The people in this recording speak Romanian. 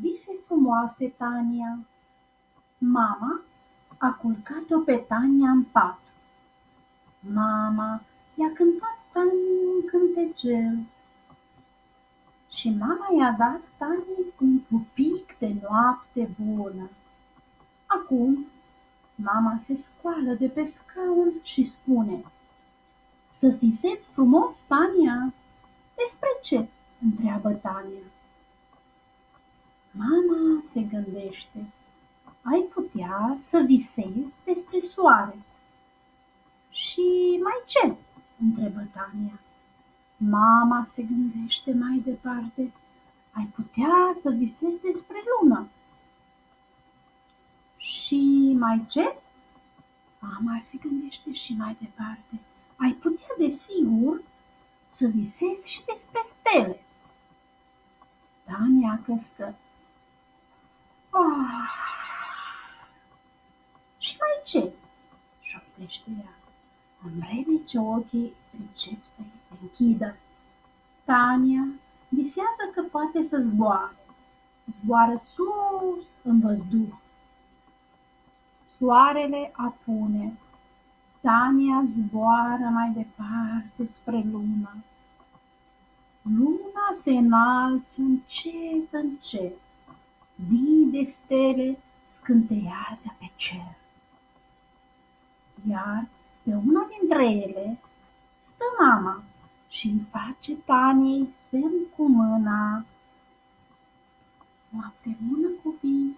Vise frumoase Tania Mama a culcat-o pe Tania în pat. Mama i-a cântat Taniei un cântecel și mama i-a dat Taniei un pupic de noapte bună. Acum mama se scoală de pe scaun și spune Să visezi frumos, Tania? Despre ce? întreabă Tania. Mama se gândește ai putea să visezi despre soare. Și mai ce? întrebă Tania. Mama se gândește mai departe. Ai putea să visezi despre lună. Și mai ce? Mama se gândește și mai departe. Ai putea, desigur, să visezi și despre stele. Tania căscă. Oh, și mai ce? șoptește ea, în vreme ce ochii încep să-i se închidă. Tania visează că poate să zboare. Zboară sus în văzduh. Soarele apune. Tania zboară mai departe spre lună. Luna se înalță încet, încet. Mii de stele scânteiază pe cer iar pe una dintre ele stă mama și îi face Taniei semn cu mâna. Noapte bună, copii!